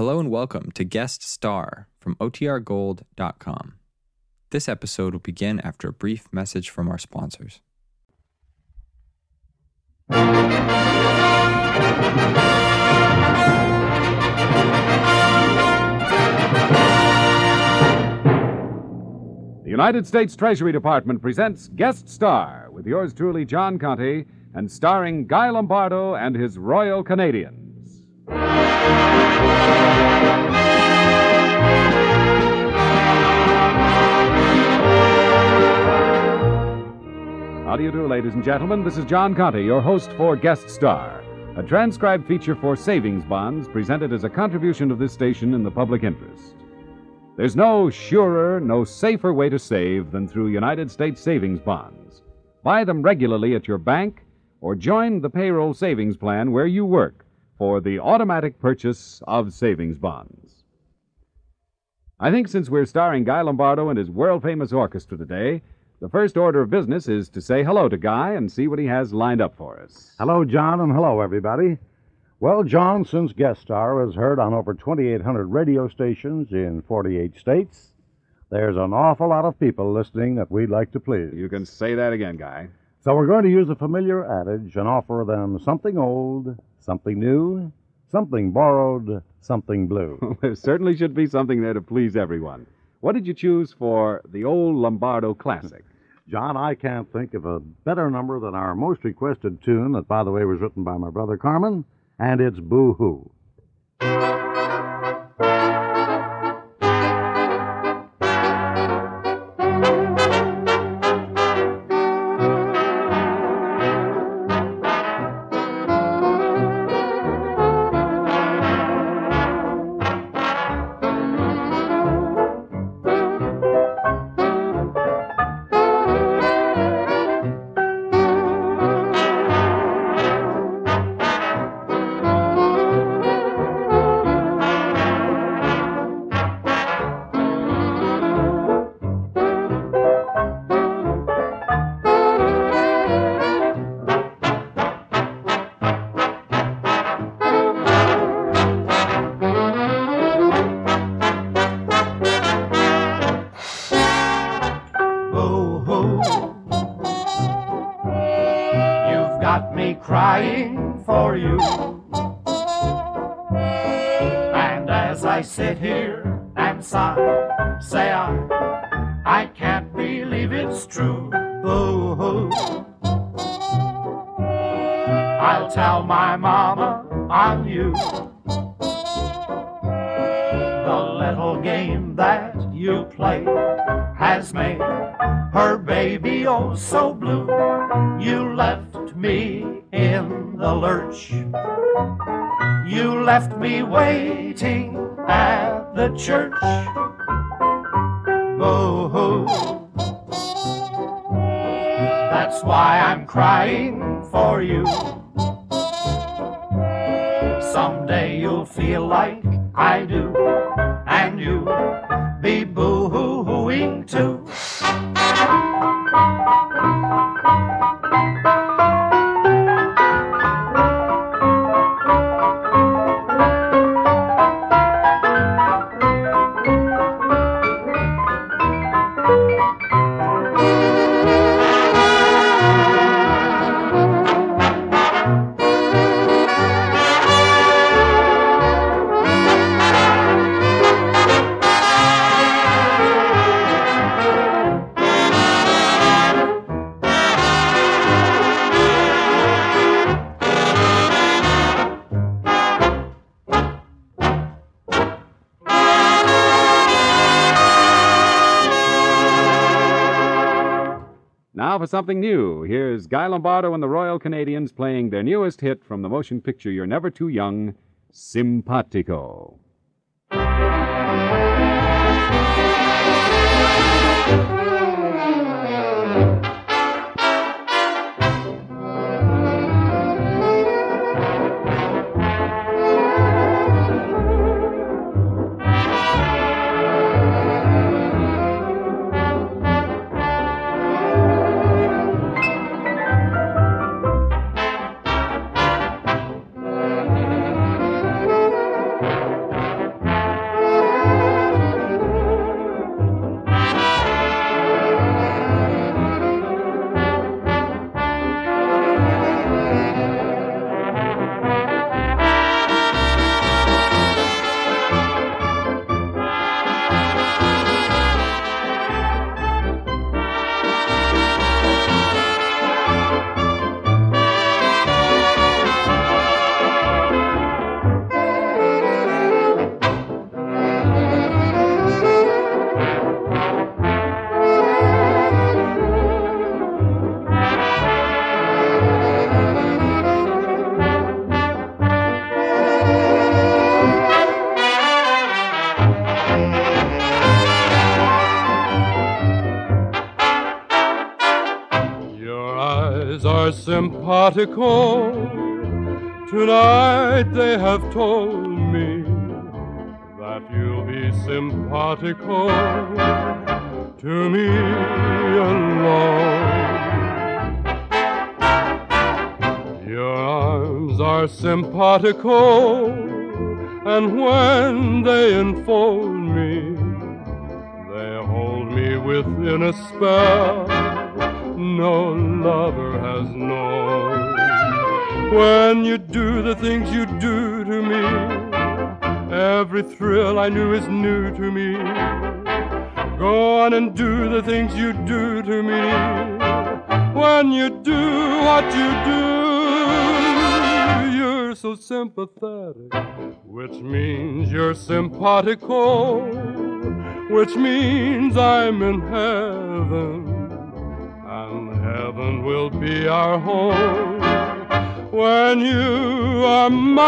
Hello and welcome to Guest Star from OTRGold.com. This episode will begin after a brief message from our sponsors. The United States Treasury Department presents Guest Star with yours truly, John Conte, and starring Guy Lombardo and his Royal Canadians. Do you do, ladies and gentlemen? This is John Conte, your host for Guest Star, a transcribed feature for savings bonds presented as a contribution of this station in the public interest. There's no surer, no safer way to save than through United States savings bonds. Buy them regularly at your bank or join the payroll savings plan where you work for the automatic purchase of savings bonds. I think since we're starring Guy Lombardo and his world famous orchestra today, the first order of business is to say hello to Guy and see what he has lined up for us. Hello, John, and hello, everybody. Well, John, since Guest Star is heard on over 2,800 radio stations in 48 states, there's an awful lot of people listening that we'd like to please. You can say that again, Guy. So we're going to use a familiar adage and offer them something old, something new, something borrowed, something blue. there certainly should be something there to please everyone. What did you choose for the old Lombardo classic? John, I can't think of a better number than our most requested tune that, by the way, was written by my brother Carmen, and it's Boo Hoo. I'll tell my mama on you. The little game that you play has made her baby oh so blue. You left me in the lurch. You left me waiting at the church. Boo hoo. That's why I'm crying for you. Someday you'll feel like I do, and you'll be boo hoo hooing too. Now for something new. Here's Guy Lombardo and the Royal Canadians playing their newest hit from the motion picture You're Never Too Young, Simpatico. Are simpatico. Tonight they have told me that you'll be simpatico to me alone. Your arms are simpatico, and when they enfold me, they hold me within a spell no lover has known. When you do the things you do to me, every thrill I knew is new to me. Go on and do the things you do to me. When you do what you do, you're so sympathetic, which means you're simpatico, which means I'm in heaven heaven will be our home when you are mine.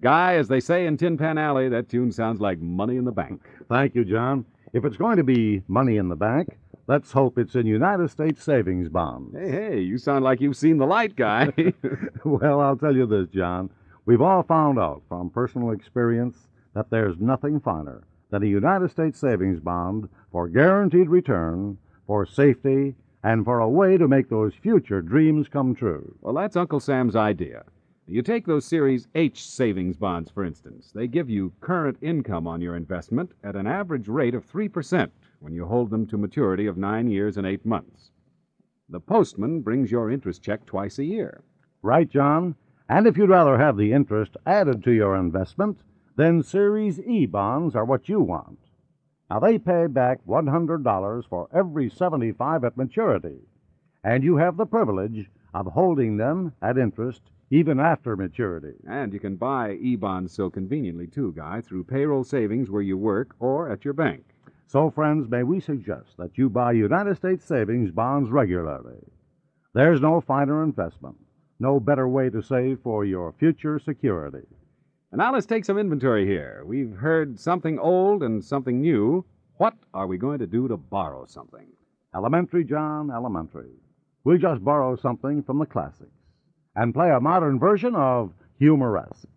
Guy, as they say in Tin Pan Alley, that tune sounds like money in the bank. Thank you, John. If it's going to be money in the bank, let's hope it's in United States savings bonds. Hey, hey, you sound like you've seen the light, Guy. well, I'll tell you this, John. We've all found out from personal experience that there's nothing finer than a United States savings bond for guaranteed return, for safety, and for a way to make those future dreams come true. well, that's Uncle Sam's idea. You take those Series H savings bonds, for instance. They give you current income on your investment at an average rate of 3% when you hold them to maturity of nine years and eight months. The postman brings your interest check twice a year. Right, John? And if you'd rather have the interest added to your investment, then Series E bonds are what you want. Now, they pay back $100 for every 75 at maturity, and you have the privilege of holding them at interest even after maturity. And you can buy E bonds so conveniently, too, Guy, through payroll savings where you work or at your bank. So, friends, may we suggest that you buy United States savings bonds regularly. There's no finer investment, no better way to save for your future security. And now let's take some inventory here. We've heard something old and something new. What are we going to do to borrow something? Elementary, John, elementary. We just borrow something from the classics and play a modern version of Humoresque.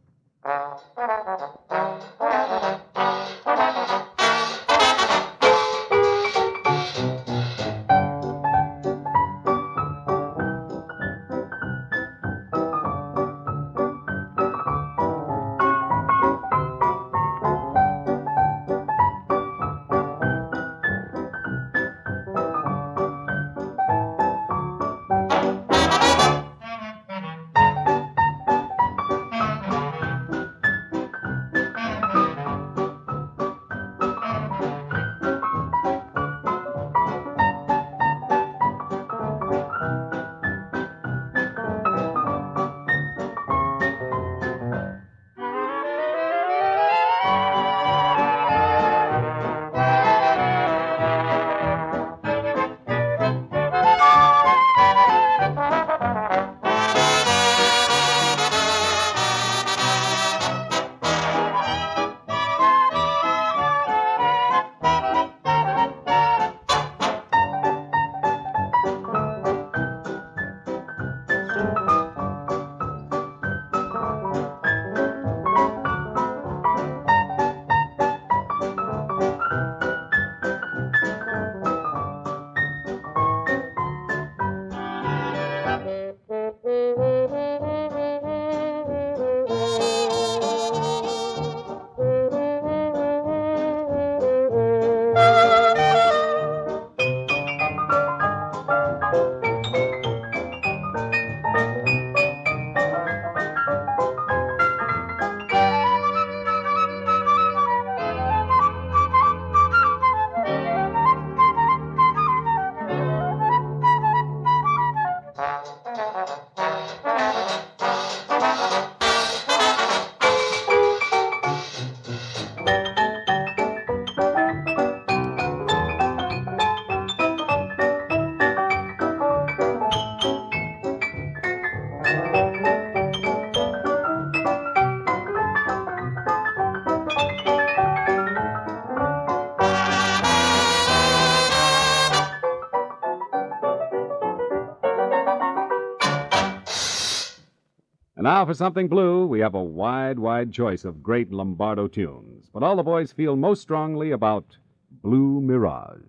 And now for something blue, we have a wide, wide choice of great Lombardo tunes. But all the boys feel most strongly about Blue Mirage.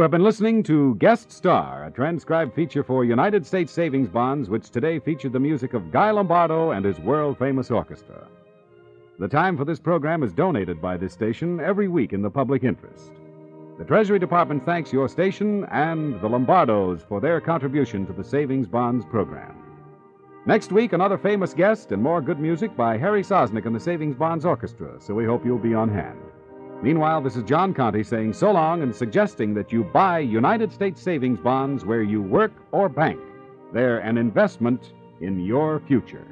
You have been listening to Guest Star, a transcribed feature for United States Savings Bonds, which today featured the music of Guy Lombardo and his world famous orchestra. The time for this program is donated by this station every week in the public interest. The Treasury Department thanks your station and the Lombardos for their contribution to the Savings Bonds program. Next week, another famous guest and more good music by Harry Sosnik and the Savings Bonds Orchestra, so we hope you'll be on hand. Meanwhile, this is John Conte saying so long and suggesting that you buy United States savings bonds where you work or bank. They're an investment in your future.